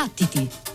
Battiti!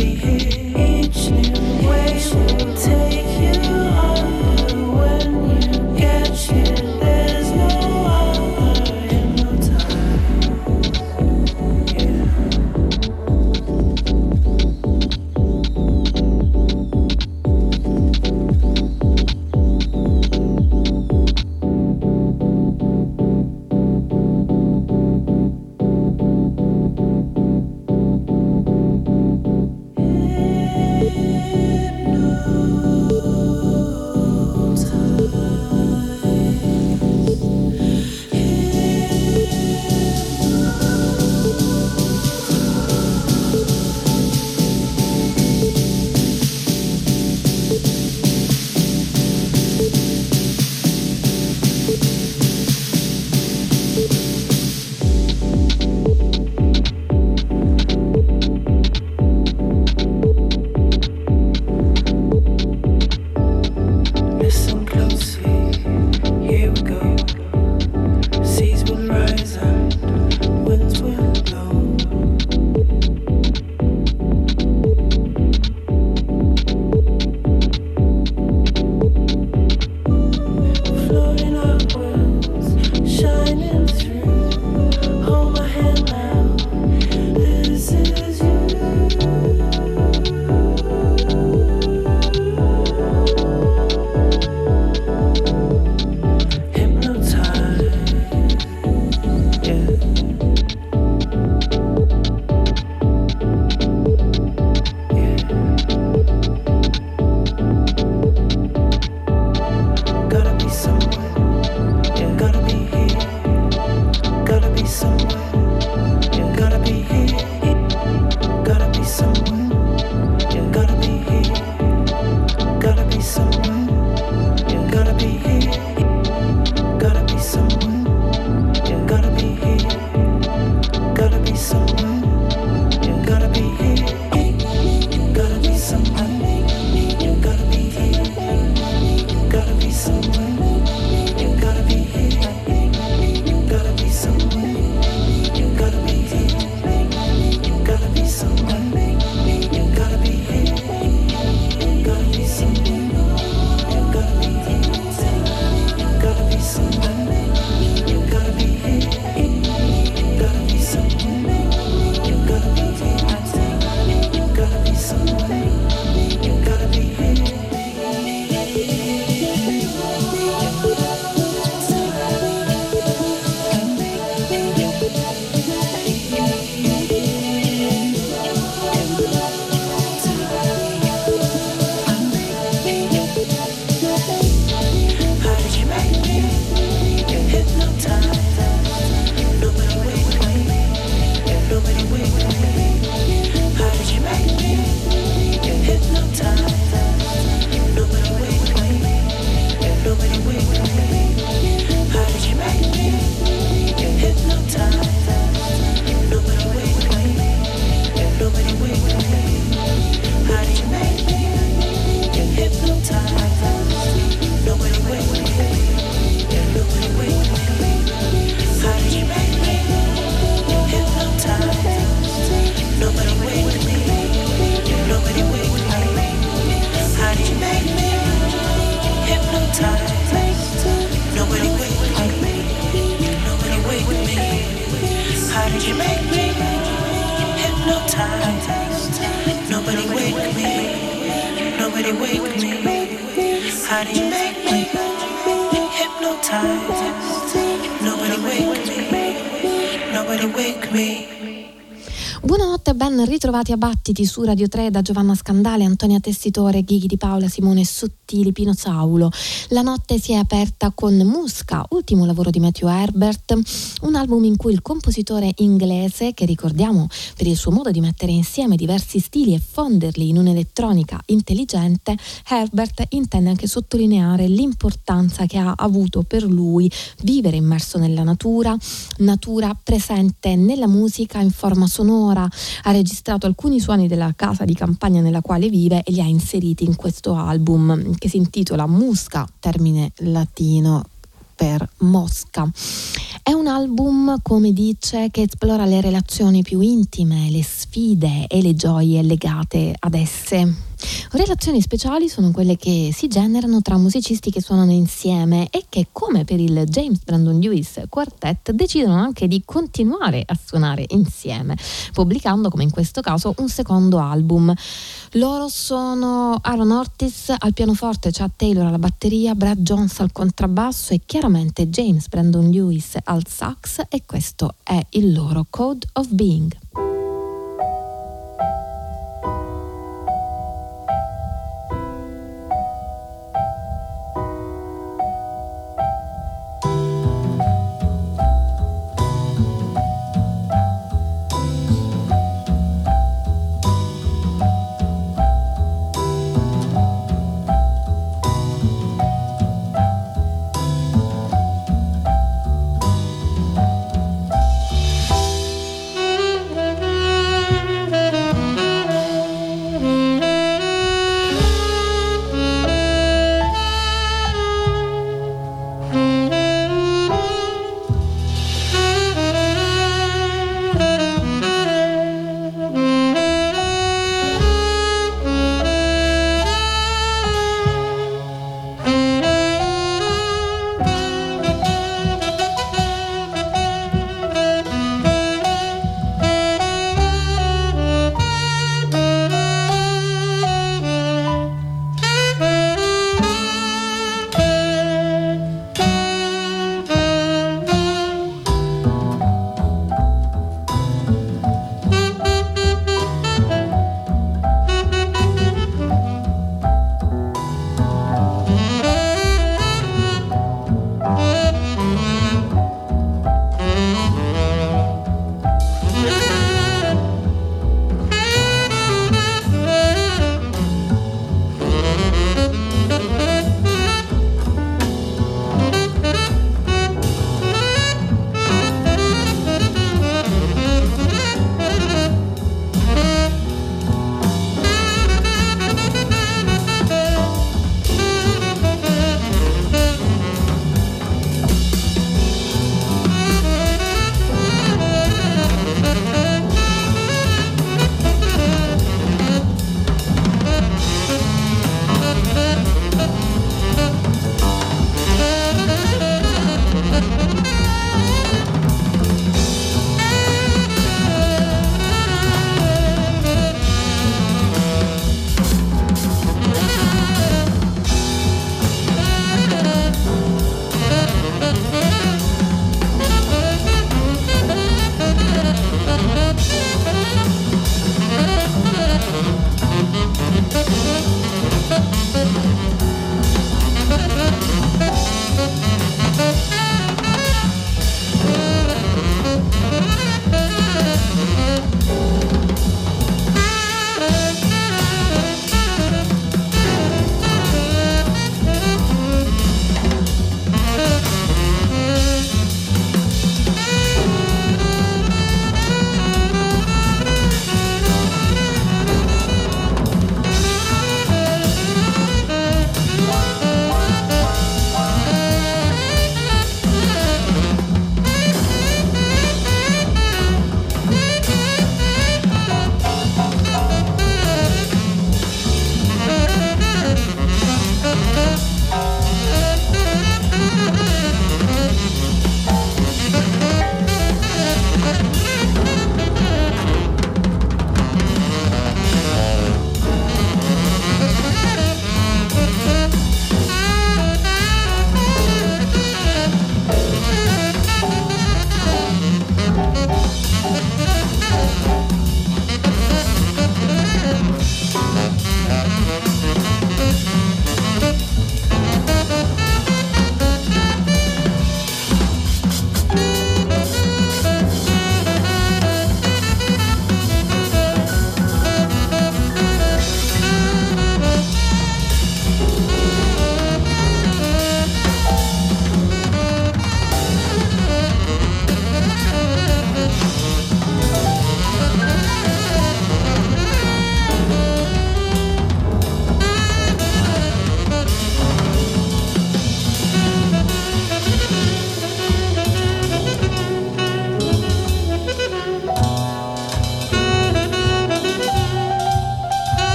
be here. each new ritrovati a Battiti su Radio 3 da Giovanna Scandale, Antonia Tessitore, Ghighi di Paola, Simone Sottili, Pino Saulo. La notte si è aperta con Musca, ultimo lavoro di Matthew Herbert, un album in cui il compositore inglese, che ricordiamo per il suo modo di mettere insieme diversi stili e fonderli in un'elettronica intelligente, Herbert intende anche sottolineare l'importanza che ha avuto per lui vivere immerso nella natura, natura presente nella musica in forma sonora. Ha registrato alcuni suoni della casa di campagna nella quale vive e li ha inseriti in questo album che si intitola Musca, termine latino per Mosca. È un album, come dice, che esplora le relazioni più intime, le sfide e le gioie legate ad esse. Relazioni speciali sono quelle che si generano tra musicisti che suonano insieme e che, come per il James Brandon Lewis Quartet, decidono anche di continuare a suonare insieme, pubblicando, come in questo caso, un secondo album. Loro sono Aaron Ortiz al pianoforte, Chad Taylor alla batteria, Brad Jones al contrabbasso e chiaramente James Brandon Lewis al sax e questo è il loro Code of Being.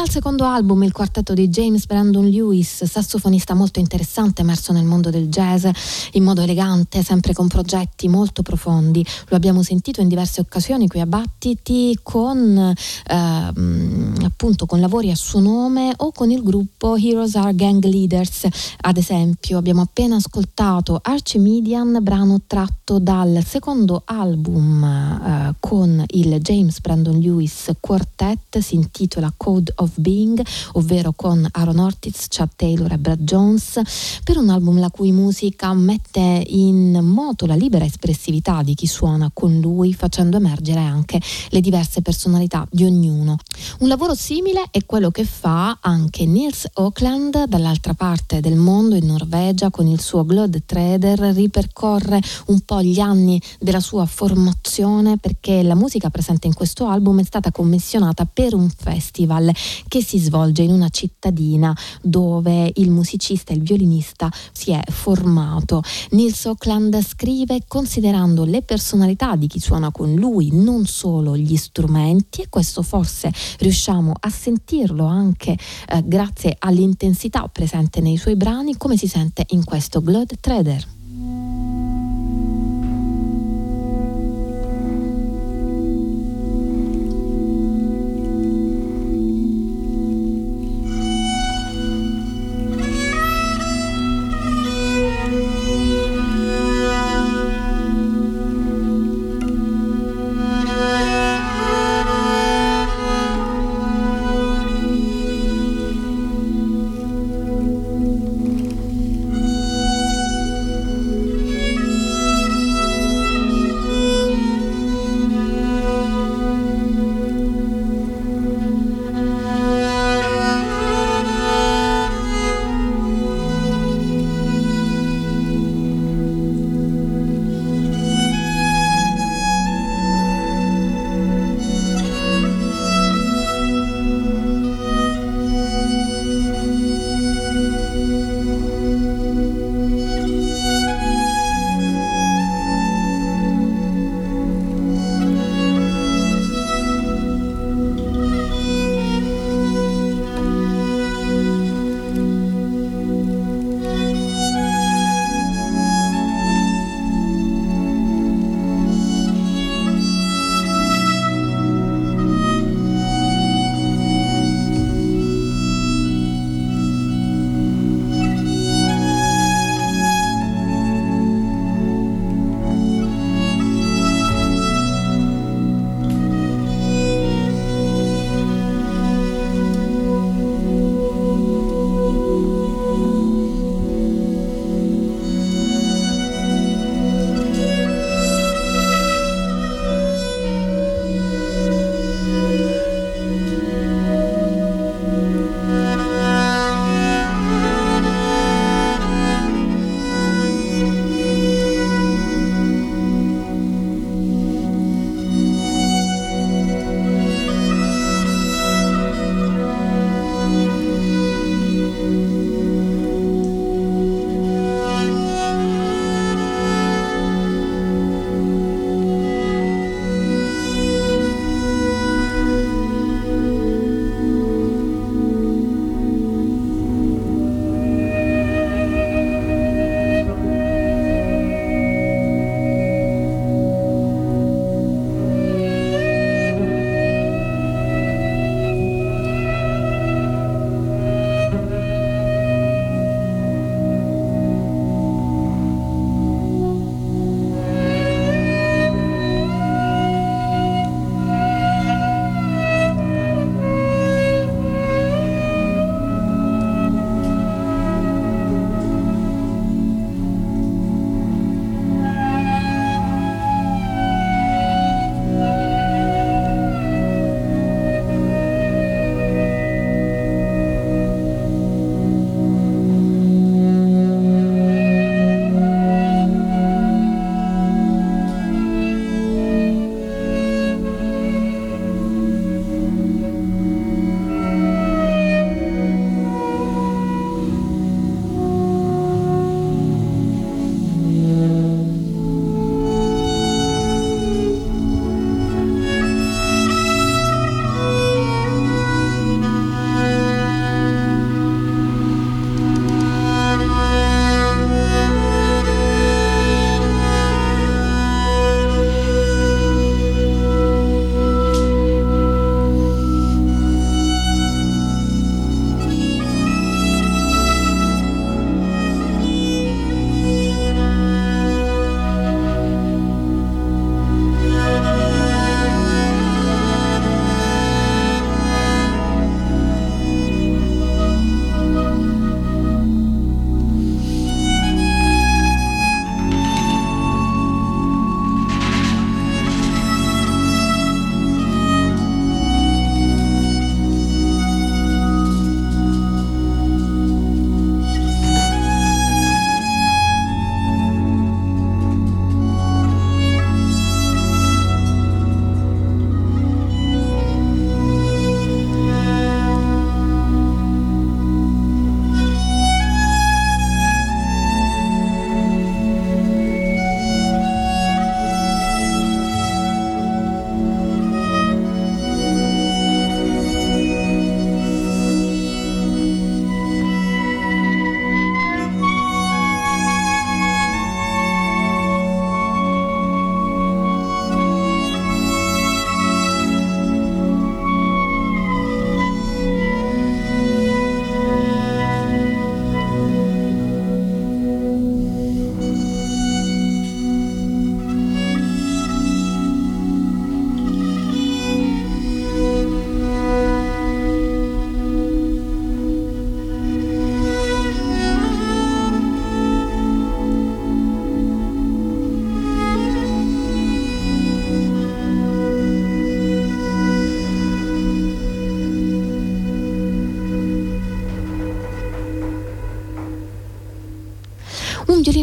Al secondo album il quartetto di James Brandon Lewis, sassofonista molto interessante, emerso nel mondo del jazz in modo elegante, sempre con progetti molto profondi. Lo abbiamo sentito in diverse occasioni qui a Battiti con eh, appunto con lavori a suo nome o con il gruppo Heroes Are Gang Leaders. Ad esempio, abbiamo appena ascoltato Archimedian, brano tratto dal secondo album eh, con il James Brandon Lewis Quartet, si intitola Code of Being, ovvero con Aaron Ortiz, Chad Taylor e Brad Jones, per un album la cui musica mette in moto la libera espressività di chi suona con lui, facendo emergere anche le diverse personalità di ognuno. Un lavoro simile è quello che fa anche Nils Oakland dall'altra parte del mondo in Norvegia con il suo Glode Trader, ripercorre un po' gli anni della sua formazione perché la musica presente in questo album è stata commissionata per un festival che si svolge in una cittadina dove il musicista e il violinista si è formato. Nils Oakland scrive considerando le personalità di chi suona con lui, non solo gli strumenti e questo forse riusciamo a sentirlo anche eh, grazie all'intensità presente nei suoi brani come si sente in questo Glood Trader.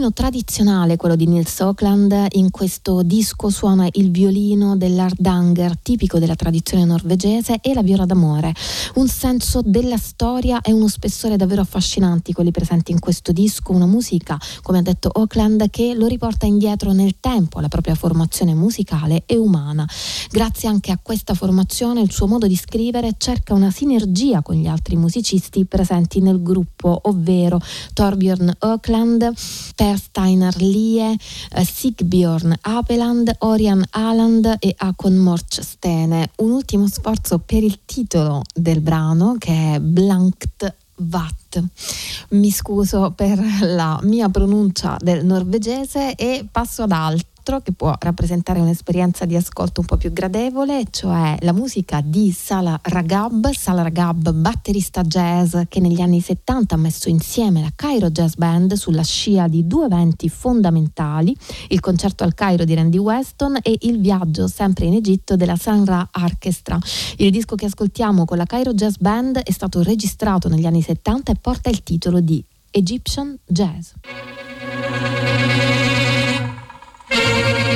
Violino tradizionale, quello di Nils Oakland, in questo disco suona il violino dell'Ardanger, tipico della tradizione norvegese, e la viola d'amore. Un senso della storia e uno spessore davvero affascinanti quelli presenti in questo disco, una musica, come ha detto Oakland, che lo riporta indietro nel tempo, la propria formazione musicale e umana. Grazie anche a questa formazione, il suo modo di scrivere cerca una sinergia con gli altri musicisti presenti nel gruppo, ovvero Torbjörn Oakland, Per Steiner Lie, eh, Sigbjörn Apeland, Orian Aland e Akon Morch Stene. Un ultimo sforzo per il titolo del brano che è Blankt Watt. Mi scuso per la mia pronuncia del norvegese e passo ad altro altro che può rappresentare un'esperienza di ascolto un po' più gradevole, cioè la musica di Sala Ragab, Sala Ragab, batterista jazz che negli anni 70 ha messo insieme la Cairo Jazz Band sulla scia di due eventi fondamentali, il concerto al Cairo di Randy Weston e il viaggio sempre in Egitto della Sanra Orchestra. Il disco che ascoltiamo con la Cairo Jazz Band è stato registrato negli anni 70 e porta il titolo di Egyptian Jazz. È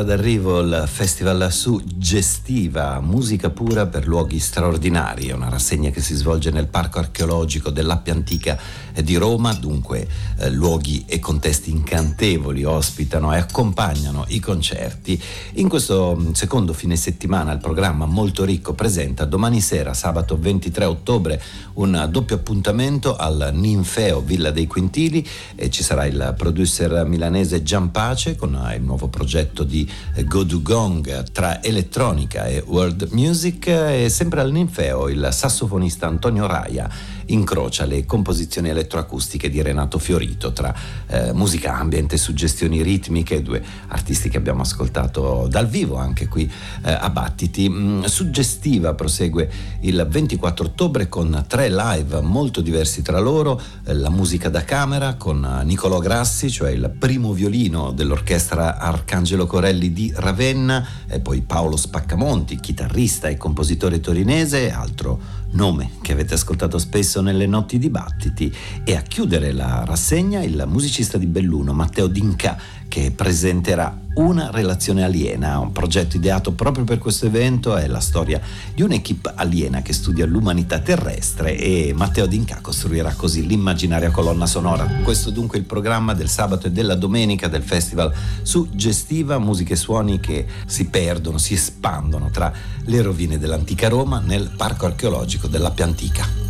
addirittura d'arrivo il festival Suggestiva, musica pura per luoghi straordinari. È una rassegna che si svolge nel parco archeologico dell'Appia Antica di Roma, dunque eh, luoghi e contesti incantevoli ospitano e accompagnano i concerti. In questo mm, secondo fine settimana il programma molto ricco presenta domani sera, sabato 23 ottobre, un doppio appuntamento al Ninfeo Villa dei Quintili e ci sarà il producer milanese Giampace con il nuovo progetto di Godugong tra elettronica e world music e sempre al Ninfeo il sassofonista Antonio Raia incrocia le composizioni elettroacustiche di Renato Fiorito tra eh, musica ambient e suggestioni ritmiche, due artisti che abbiamo ascoltato dal vivo anche qui eh, a Battiti. Mm, suggestiva prosegue il 24 ottobre con tre live molto diversi tra loro, eh, la musica da camera con Niccolò Grassi, cioè il primo violino dell'orchestra Arcangelo Corelli di Ravenna, e poi Paolo Spaccamonti, chitarrista e compositore torinese, altro nome che avete ascoltato spesso nelle notti dibattiti, e a chiudere la rassegna il musicista di Belluno Matteo Dinca che presenterà una relazione aliena, un progetto ideato proprio per questo evento, è la storia di un'equipe aliena che studia l'umanità terrestre e Matteo Dinca costruirà così l'immaginaria colonna sonora. Questo dunque è il programma del sabato e della domenica del festival Suggestiva, musiche e suoni che si perdono, si espandono tra le rovine dell'antica Roma nel parco archeologico dell'Appia Antica.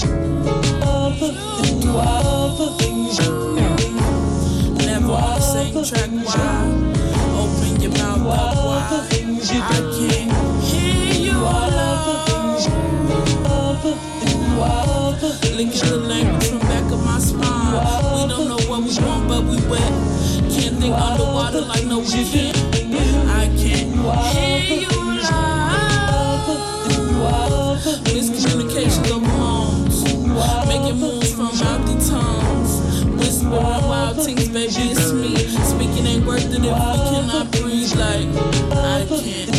things, love and love things. Never the same Open your mouth up things. You can hear you all love things, things. the back of my spine. We don't know what we want, but we wet. Can't think underwater like no we. I can't hear you love. Miscommunication Making moves from mouthy tongues. Whispering wild things, baby, it's me. Speaking ain't worth it if we cannot breathe like I can't.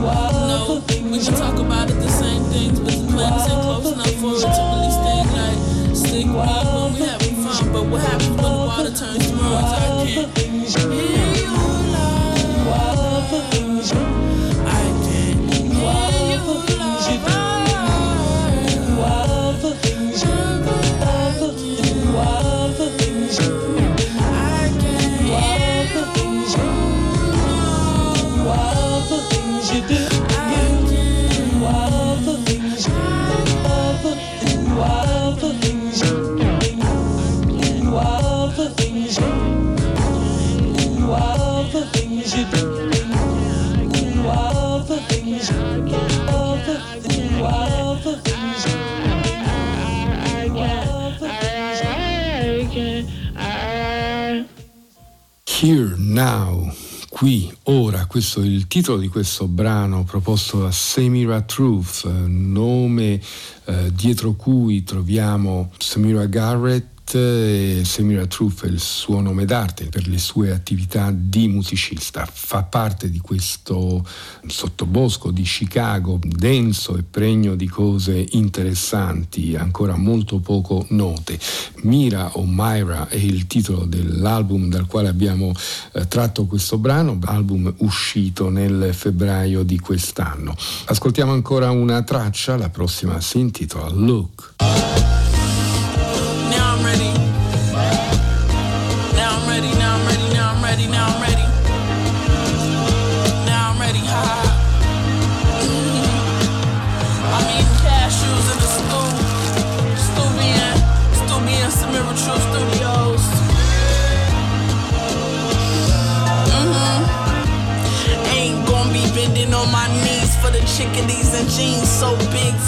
No, we can talk about it, the same things, but the planets ain't close enough for it to really stay like stick me when we having fun. But what happens when the water turns to? I can't hear you. Love. Now, qui, ora, questo è il titolo di questo brano proposto da Samira Truth, nome eh, dietro cui troviamo Samira Garrett e Semira Truff è il suo nome d'arte per le sue attività di musicista. Fa parte di questo sottobosco di Chicago denso e pregno di cose interessanti, ancora molto poco note. Mira o Myra è il titolo dell'album dal quale abbiamo eh, tratto questo brano, album uscito nel febbraio di quest'anno. Ascoltiamo ancora una traccia, la prossima si intitola Look.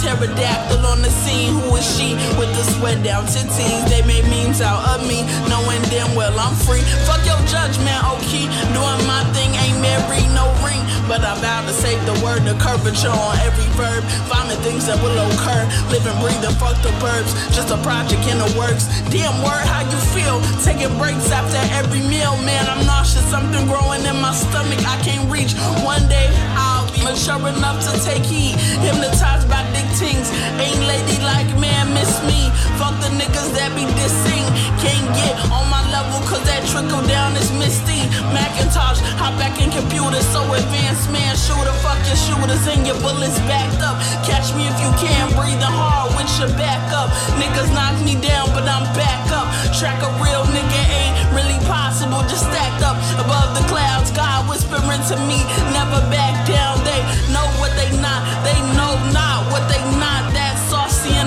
Pterodactyl on the scene. Who is she with the sweat down to teens? They made memes out of me, knowing damn well I'm free. Fuck your judgment, okay? Doing my thing, ain't married, no ring, but I vow to save the word the curvature on every verb. Finding things that will occur. Living, breathing, fuck the burbs. Just a project in the works. Damn word, how you feel? Taking breaks after every meal. Man, I'm nauseous. Something growing in my stomach. I can't reach. One day I'll mature enough to take heed. Hypnotized by dick tings. Ain't lady like man, miss me. Fuck the niggas that be dissing. Can't get on my level cause that trickle down is misty. Macintosh, hop back in computers, so advanced man. Shooter, fuck your shooters and your bullets backed up. Catch me if you can, breathing hard with your back up. Niggas knock me down, but I'm back up. Track a real nigga ain't really possible, just stacked up above the clouds. God whispering to me, never back down. They know what they not, they know not what they not.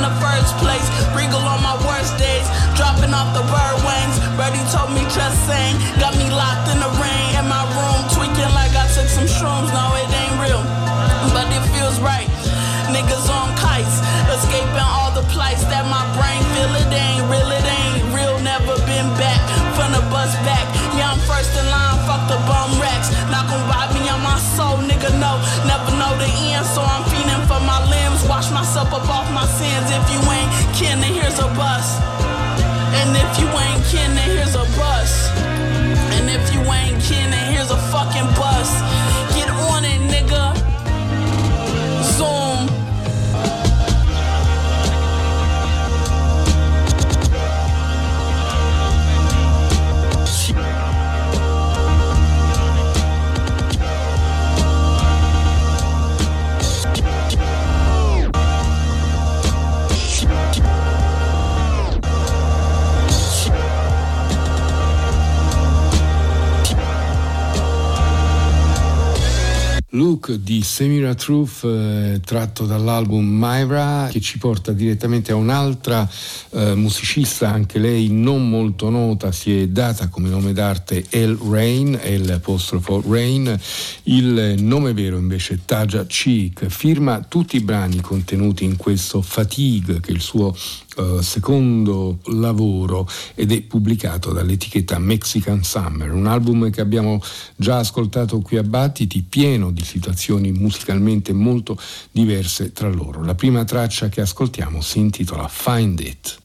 The first place. Regal on my worst days, dropping off the bird wings. Birdie told me just saying, got me locked in the rain in my room, tweaking like I took some shrooms. No, it up off my sins. If you ain't kin, here's a bus. Look di Semira Truth eh, tratto dall'album Myra che ci porta direttamente a un'altra eh, musicista, anche lei non molto nota, si è data come nome d'arte El Rain, L apostrofo Rain, il nome vero invece Taja Cheek, firma tutti i brani contenuti in questo Fatigue che è il suo Uh, secondo lavoro ed è pubblicato dall'etichetta Mexican Summer, un album che abbiamo già ascoltato qui a Battiti, pieno di situazioni musicalmente molto diverse tra loro. La prima traccia che ascoltiamo si intitola Find It.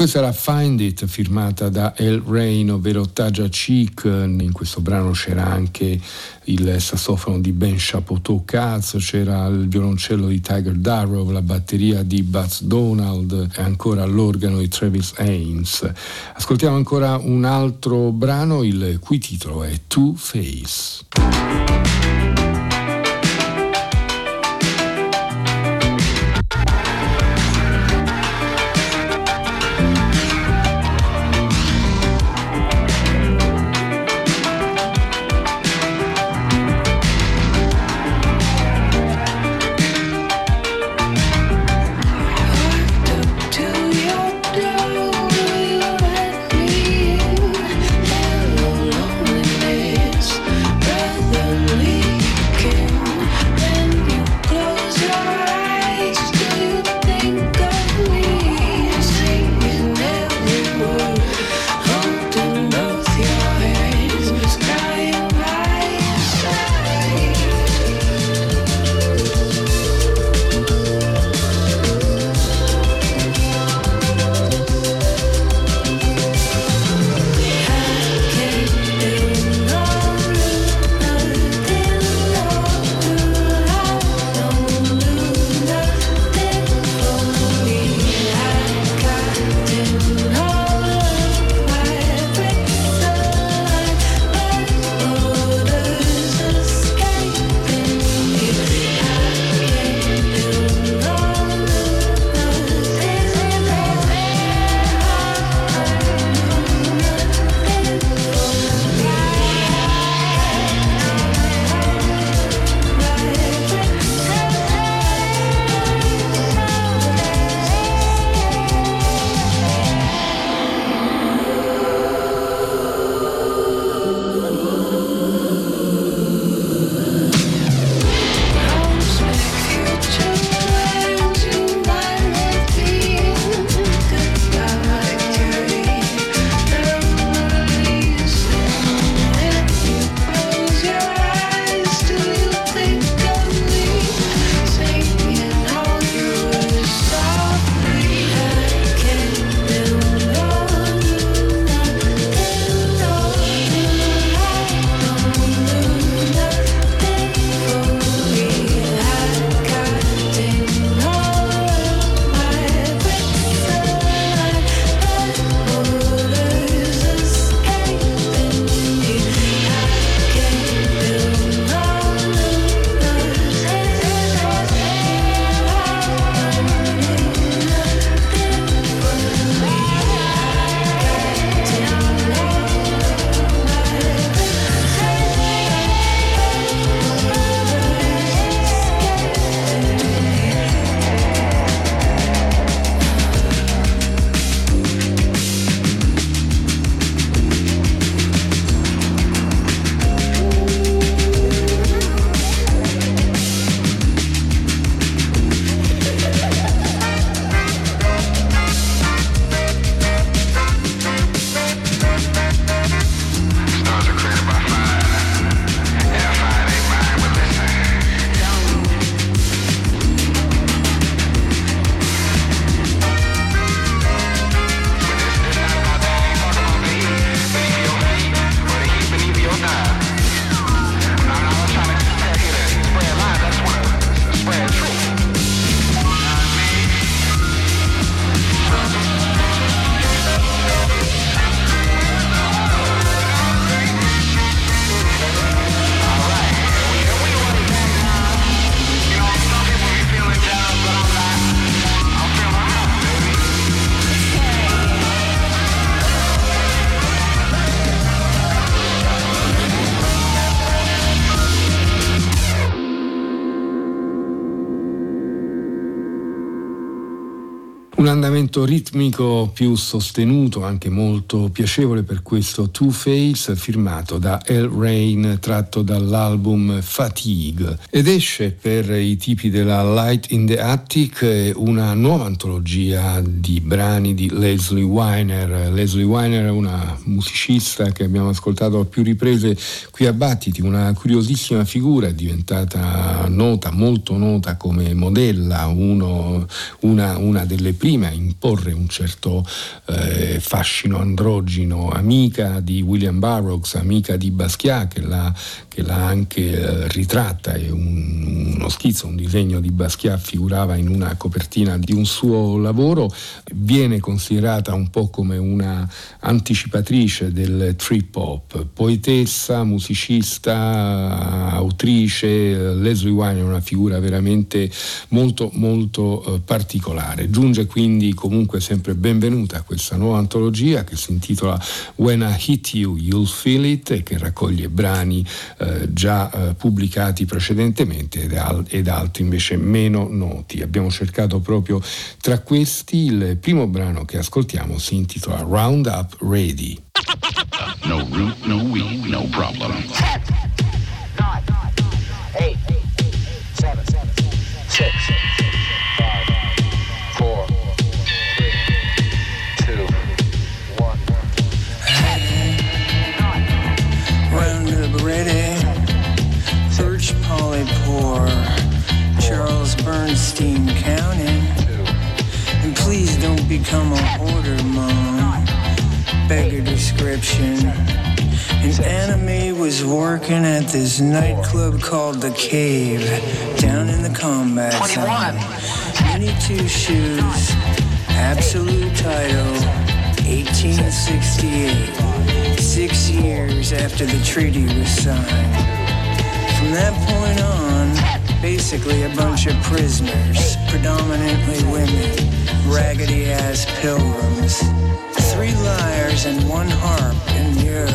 Questa era Find It firmata da El Rain, ovvero Taja Cheek. In questo brano c'era anche il sassofono di Ben Chapoteau Katz, c'era il violoncello di Tiger Darrow, la batteria di Buzz Donald e ancora l'organo di Travis Haynes. Ascoltiamo ancora un altro brano, il cui titolo è Two Face. Andamento ritmico più sostenuto, anche molto piacevole per questo Two Face firmato da El Rain tratto dall'album Fatigue ed esce per i tipi della Light in the Attic una nuova antologia di brani di Leslie Weiner. Leslie Weiner è una musicista che abbiamo ascoltato a più riprese qui a Battiti, una curiosissima figura, è diventata nota, molto nota come modella, uno, una, una delle prime prima imporre un certo eh, fascino androgino, amica di William Burroughs, amica di Basquiat che l'ha, che l'ha anche eh, ritratta, è un, uno schizzo, un disegno di Basquiat figurava in una copertina di un suo lavoro, viene considerata un po' come una anticipatrice del trip hop, poetessa, musicista, autrice, Leslie Wine è una figura veramente molto molto eh, particolare. Giunge quindi comunque sempre benvenuta a questa nuova antologia che si intitola When I Hit You You'll Feel It e che raccoglie brani eh, già eh, pubblicati precedentemente ed, al- ed altri invece meno noti. Abbiamo cercato proprio tra questi il primo brano che ascoltiamo si intitola Roundup Ready. No root, no weed, no problem. Charles Bernstein counting. And please don't become a hoarder, mom. Beggar description. An anime was working at this nightclub called The Cave, down in the combat zone. Many two shoes, absolute title, 1868. Six years after the treaty was signed. From that point on, basically a bunch of prisoners, predominantly women, raggedy ass pilgrims. Three liars and one harp in Ur,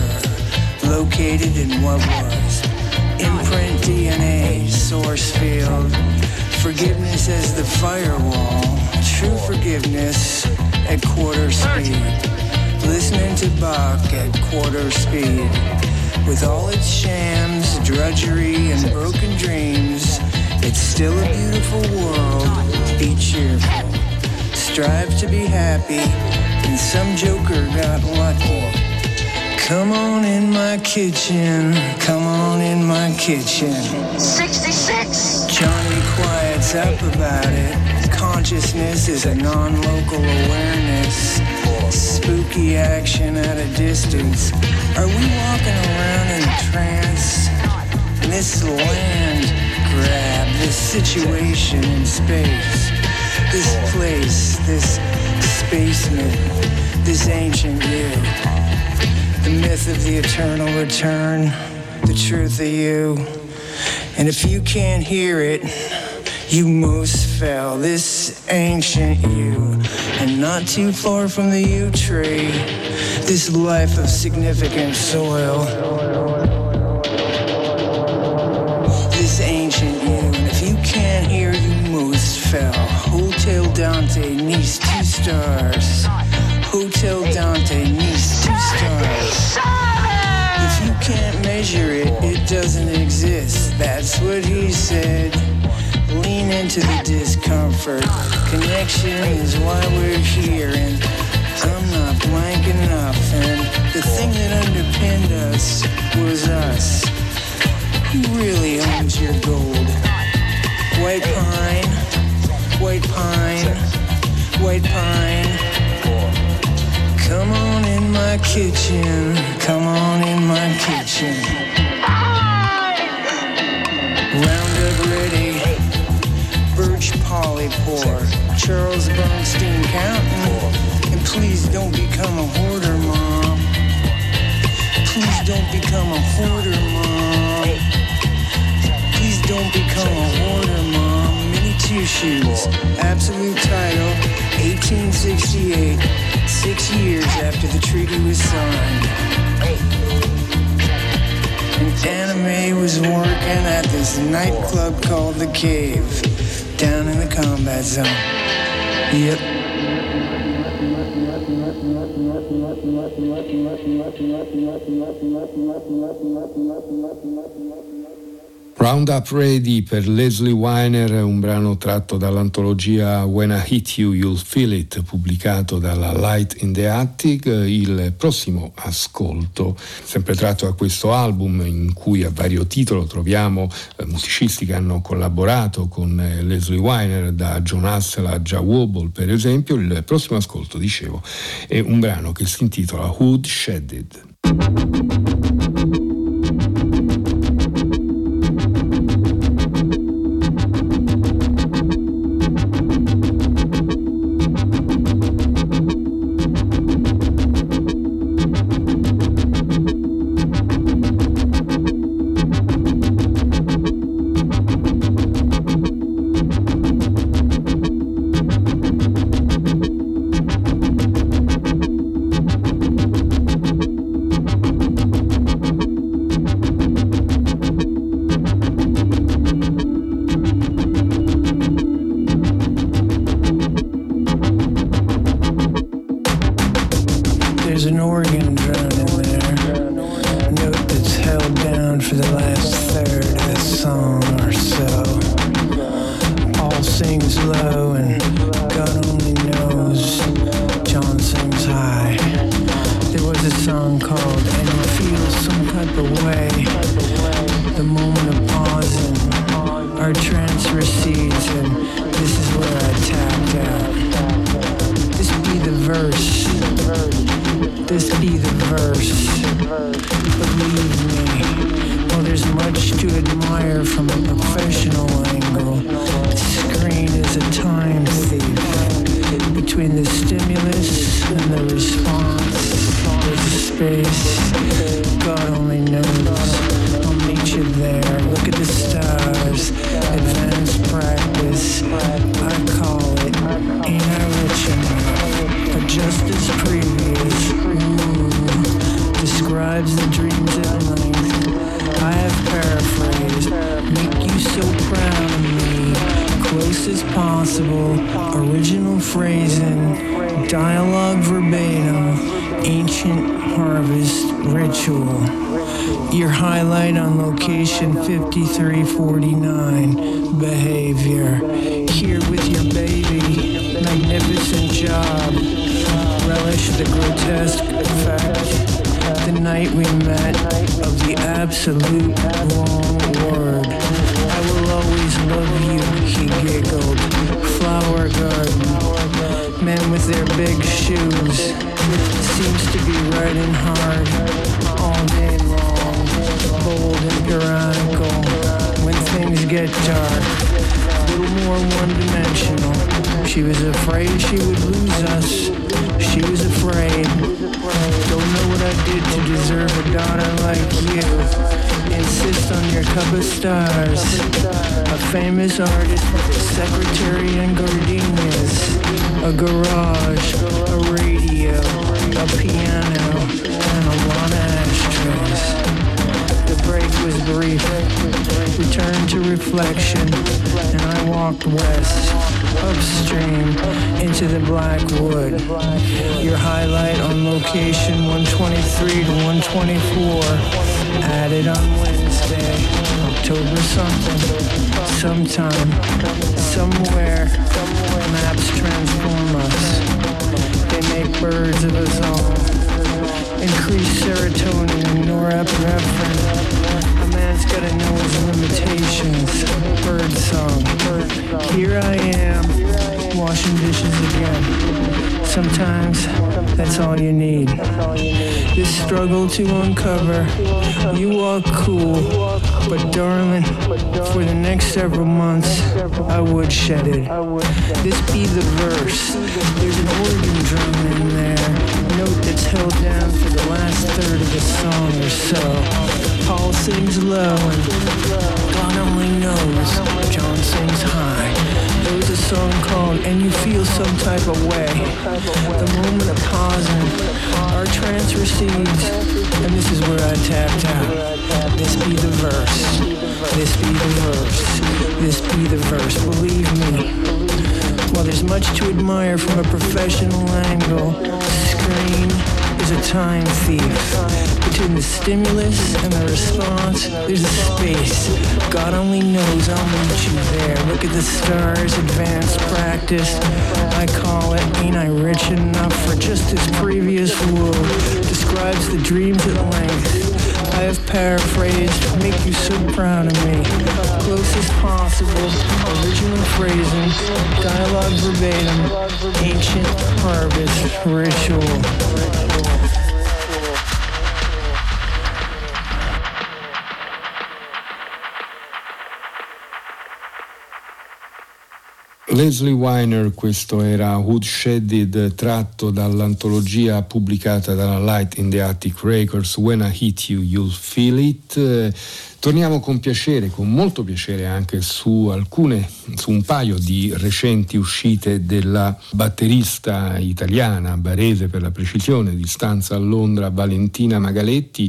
located in what was. Imprint DNA, source field. Forgiveness as the firewall. True forgiveness at quarter speed. Listening to Bach at quarter speed. With all its shams, drudgery, and broken dreams, it's still a beautiful world. Be cheerful. Strive to be happy, and some joker got lucky. Come on in my kitchen, come on in my kitchen. 66! Johnny quiets up about it. Consciousness is a non-local awareness. Spooky action at a distance. Are we walking around in a trance? This land grab, this situation in space. This place, this spaceman, this ancient you. The myth of the eternal return, the truth of you. And if you can't hear it, you most fell, this ancient you. And not too far from the yew tree, this life of significant soil. Hotel Dante needs two stars. Hotel Dante needs two stars. If you can't measure it, it doesn't exist. That's what he said. Lean into the discomfort. Connection is why we're here, and I'm not blank enough. And the thing that underpinned us was us. Who really owns your gold? White pine, white pine, white pine. Come on in my kitchen, come on in my kitchen. Roundup ready, Birch Polypore, Charles Bernstein counting. And please don't become a hoarder, mom. Please don't become a hoarder, mom. Please don't become a hoarder, mom. Tissues, absolute title, 1868. Six years after the treaty was signed. And anime was working at this nightclub called The Cave, down in the combat zone. Yep. Roundup Ready per Leslie Weiner, un brano tratto dall'antologia When I Hit You You'll Feel It, pubblicato dalla Light in the Attic. Il prossimo ascolto, sempre tratto da questo album in cui a vario titolo troviamo eh, musicisti che hanno collaborato con eh, Leslie Weiner, da John Hassel a Joe Wobble per esempio. Il prossimo ascolto, dicevo, è un brano che si intitola Hood Shedded. She was afraid she would lose us. She was afraid. Don't know what I did to deserve a daughter like you. Insist on your cup of stars. A famous artist with a secretary and gardenias. A garage, a radio, a piano, and a lot of The break was brief. Returned to reflection, and I walked west upstream into the black wood. Your highlight on location 123 to 124, added on Wednesday, October something, sometime, somewhere, maps transform us. They make birds of us all increased serotonin and norepinephrine. A man's gotta know his limitations. Bird song. Bird. Here I am, washing dishes again. Sometimes that's all you need. This struggle to uncover, you are cool, but darling, for the next several months, I would shed it. This be the verse. There's an organ drum in there note that's held down for the last third of the song or so. Paul sings low and God only knows. John sings high. There was a song called And You Feel Some Type of Way. The moment of pausing, our trance recedes. And this is where I tapped out. This be the verse. This be the verse. This be the verse. Believe me. While there's much to admire from a professional angle, screen is a time thief. Between the stimulus and the response, there's a space. God only knows I'll meet you there. Look at the stars, advanced practice. I call it, ain't I rich enough for just this previous woo? Describes the dreams at length. I have paraphrased, make you so proud of me. Closest possible, original phrasing, dialogue verbatim, ancient harvest ritual. Leslie Weiner, questo era Woodshedded tratto dall'antologia pubblicata dalla Light in the Attic Records When I Hit You You'll Feel It. Torniamo con piacere, con molto piacere anche su alcune, su un paio di recenti uscite della batterista italiana, barese per la precisione, di stanza a Londra, Valentina Magaletti.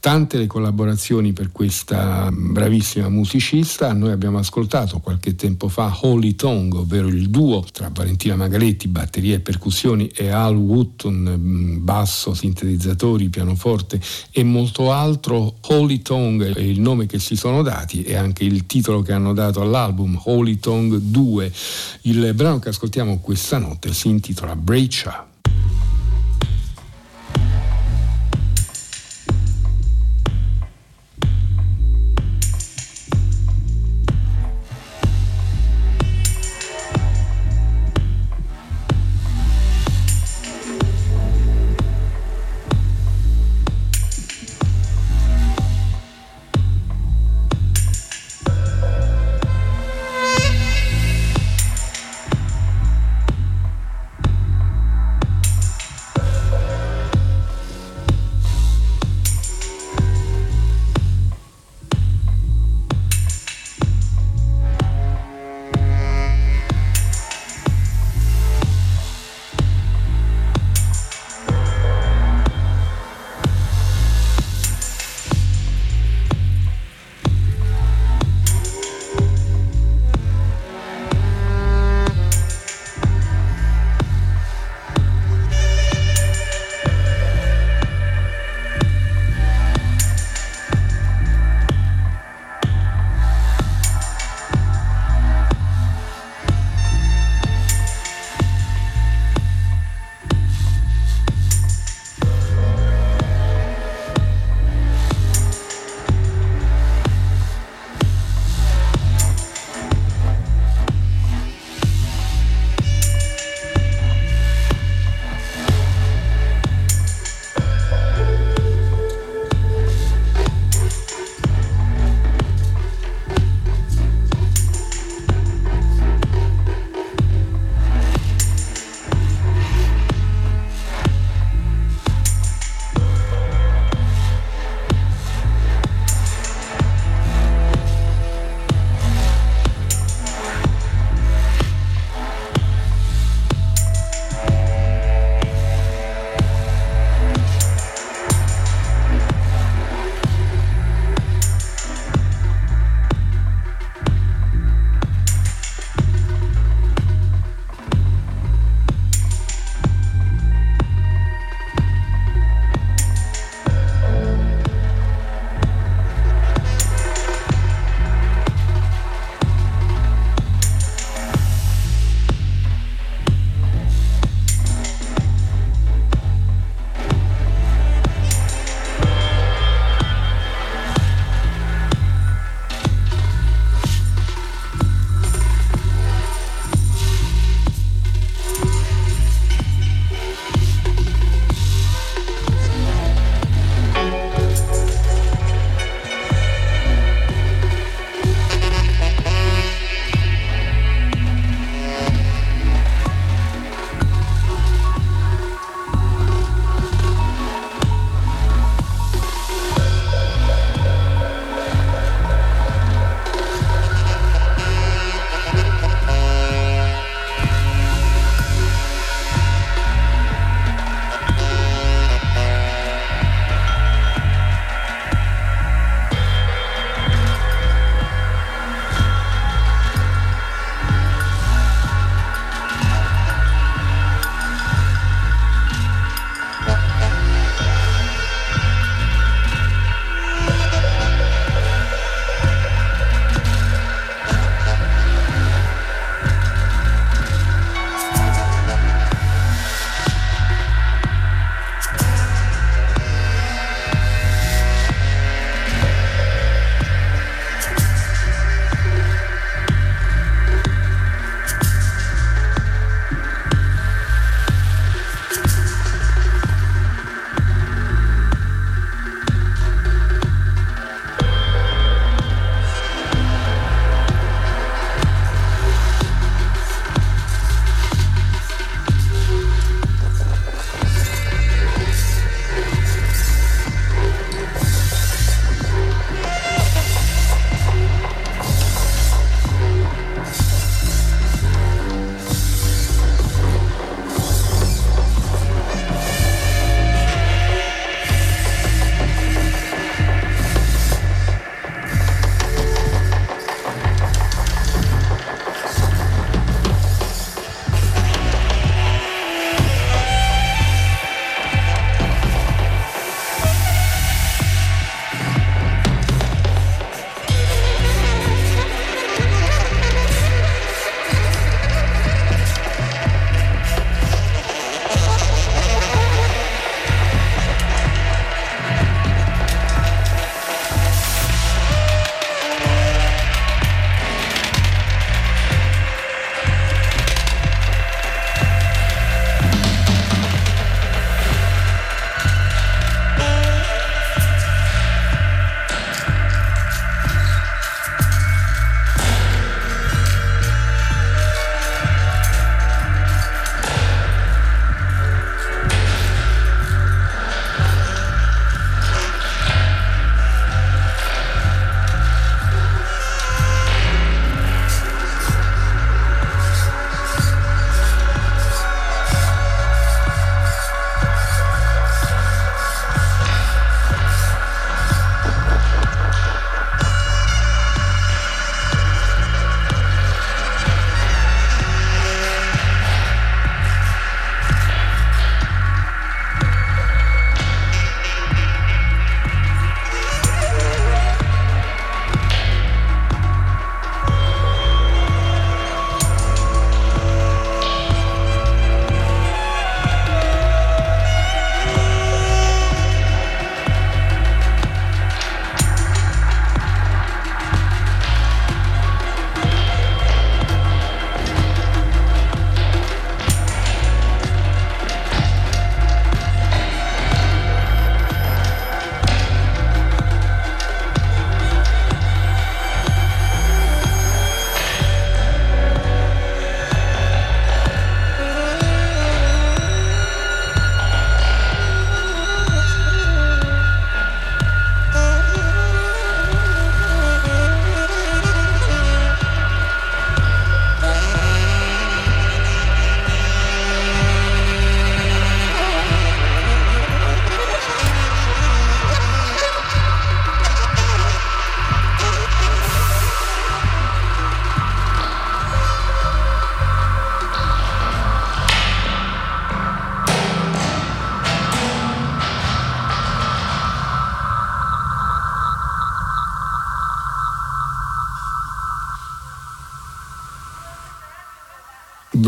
Tante le collaborazioni per questa bravissima musicista. Noi abbiamo ascoltato qualche tempo fa Holy Tongue, ovvero il duo tra Valentina Magaletti, batteria e percussioni, e Al Wooton, basso, sintetizzatori, pianoforte e molto altro. Holy Tongue è il nome nome che si sono dati e anche il titolo che hanno dato all'album Holy Tongue 2. Il brano che ascoltiamo questa notte si intitola Breccia.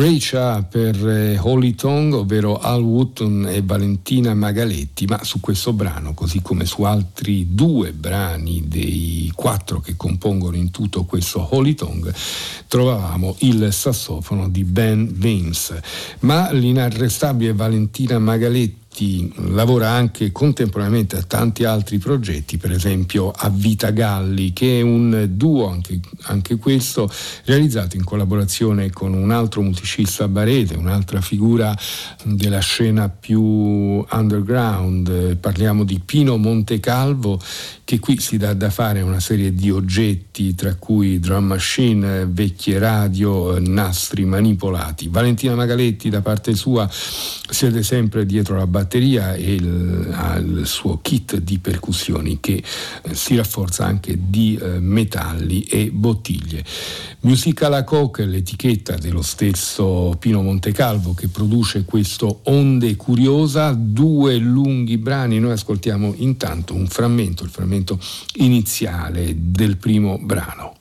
Breccia per eh, Holy Tongue, ovvero Al Wooten e Valentina Magaletti, ma su questo brano, così come su altri due brani dei quattro che compongono in tutto questo Holy Tongue, trovavamo il sassofono di Ben Vince. Ma l'inarrestabile Valentina Magaletti Giolitti lavora anche contemporaneamente a tanti altri progetti, per esempio a Vita Galli, che è un duo, anche, anche questo, realizzato in collaborazione con un altro musicista barese, un'altra figura della scena più underground. Parliamo di Pino Montecalvo, che qui si dà da fare una serie di oggetti, tra cui drum machine, vecchie radio, nastri manipolati. Valentina Magaletti da parte sua siede sempre dietro la batteria e il, ha il suo kit di percussioni che eh, si rafforza anche di eh, metalli e bottiglie. Musical Coke, l'etichetta dello stesso Pino Montecalvo che produce questo Onde Curiosa, due lunghi brani, noi ascoltiamo intanto un frammento, il frammento momento iniziale del primo brano.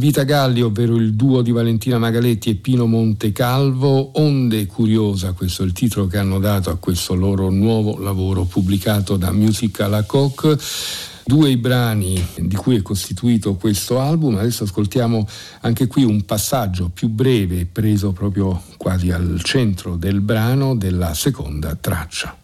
Vita Galli, ovvero il duo di Valentina Magaletti e Pino Montecalvo, Onde Curiosa, questo è il titolo che hanno dato a questo loro nuovo lavoro pubblicato da Musica La Coque. Due i brani di cui è costituito questo album, adesso ascoltiamo anche qui un passaggio più breve preso proprio quasi al centro del brano della seconda traccia.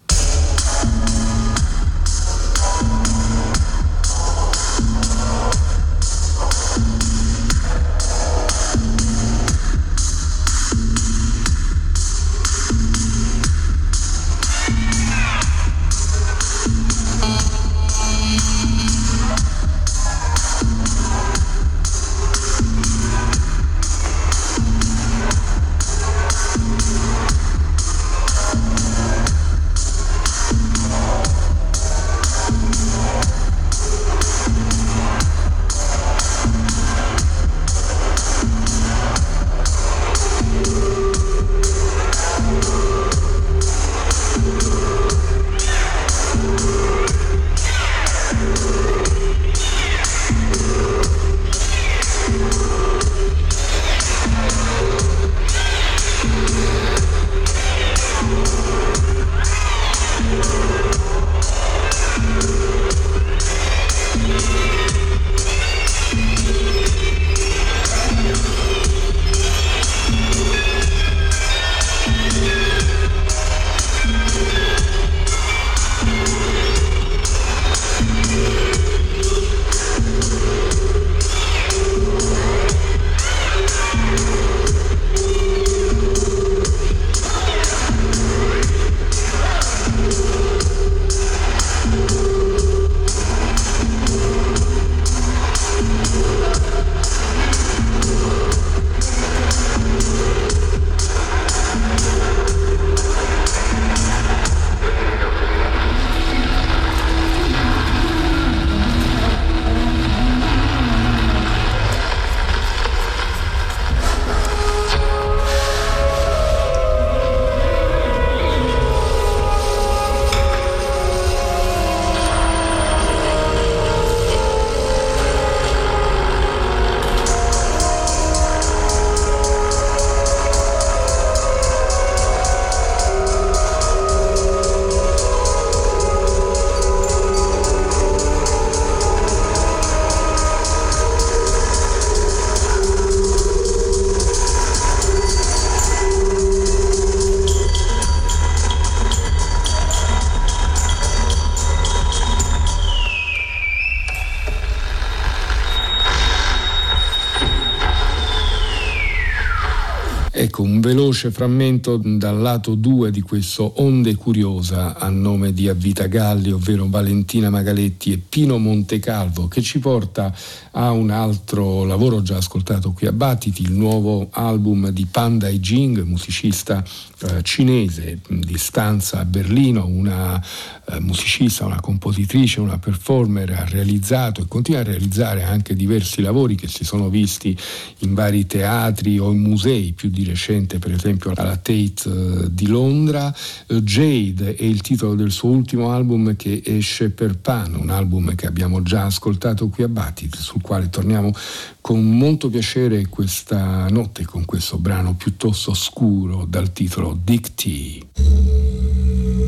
Veloce frammento dal lato 2 di questo Onde Curiosa a nome di Avvita Galli, ovvero Valentina Magaletti e Pino Montecalvo, che ci porta a un altro lavoro già ascoltato qui a Battiti, il nuovo album di Panda Jing, musicista eh, cinese di stanza a Berlino, una eh, musicista, una compositrice, una performer, ha realizzato e continua a realizzare anche diversi lavori che si sono visti in vari teatri o in musei, più di recente per esempio alla Tate eh, di Londra. Eh, Jade è il titolo del suo ultimo album che esce per Pan, un album che abbiamo già ascoltato qui a Battiti, sul quale torniamo con molto piacere questa notte con questo brano piuttosto scuro dal titolo Dick T.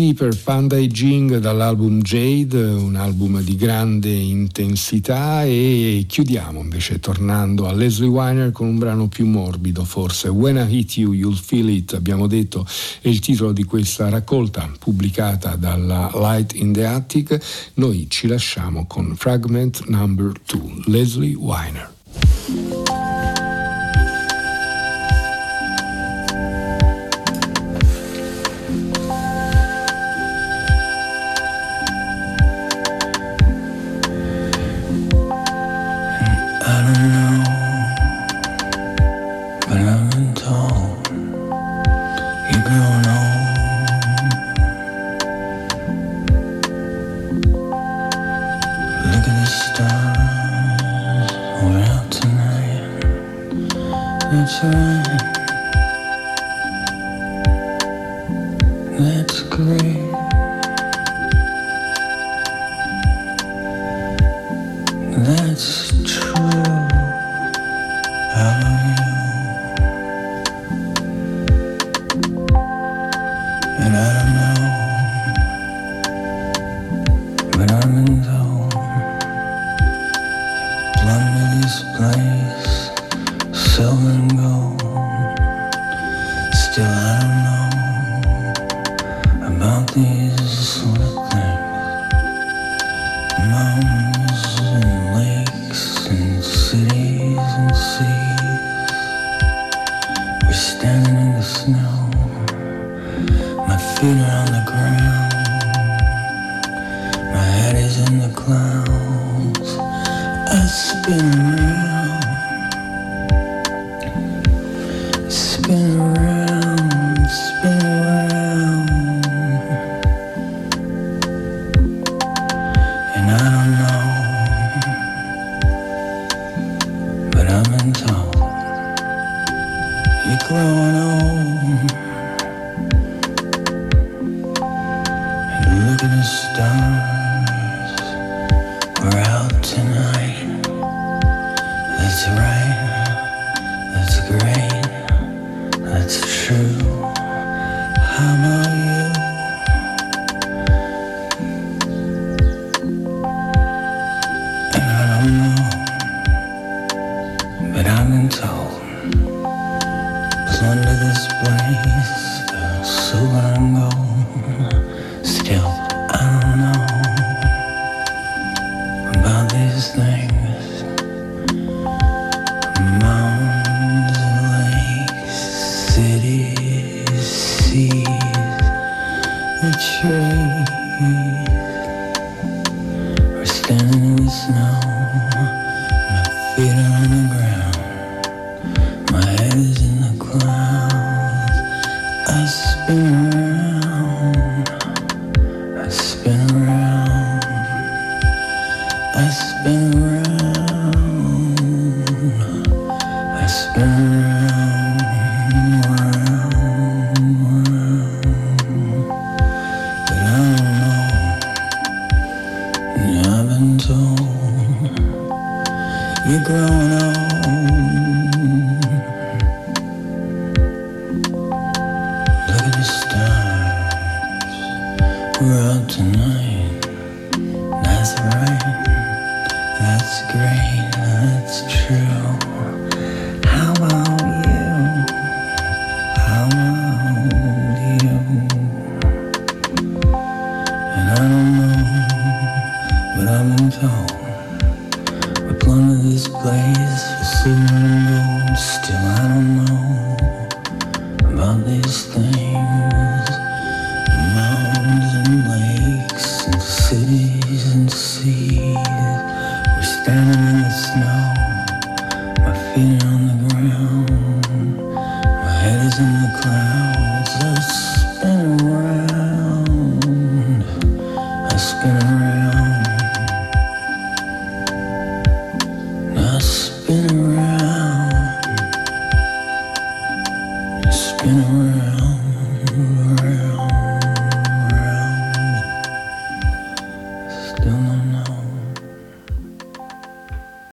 Per Panda e Jing dall'album Jade, un album di grande intensità. E chiudiamo invece tornando a Leslie Weiner con un brano più morbido forse, When I Hit You You'll Feel It, abbiamo detto è il titolo di questa raccolta pubblicata dalla Light in the Attic, noi ci lasciamo con Fragment Number 2, Leslie Weiner.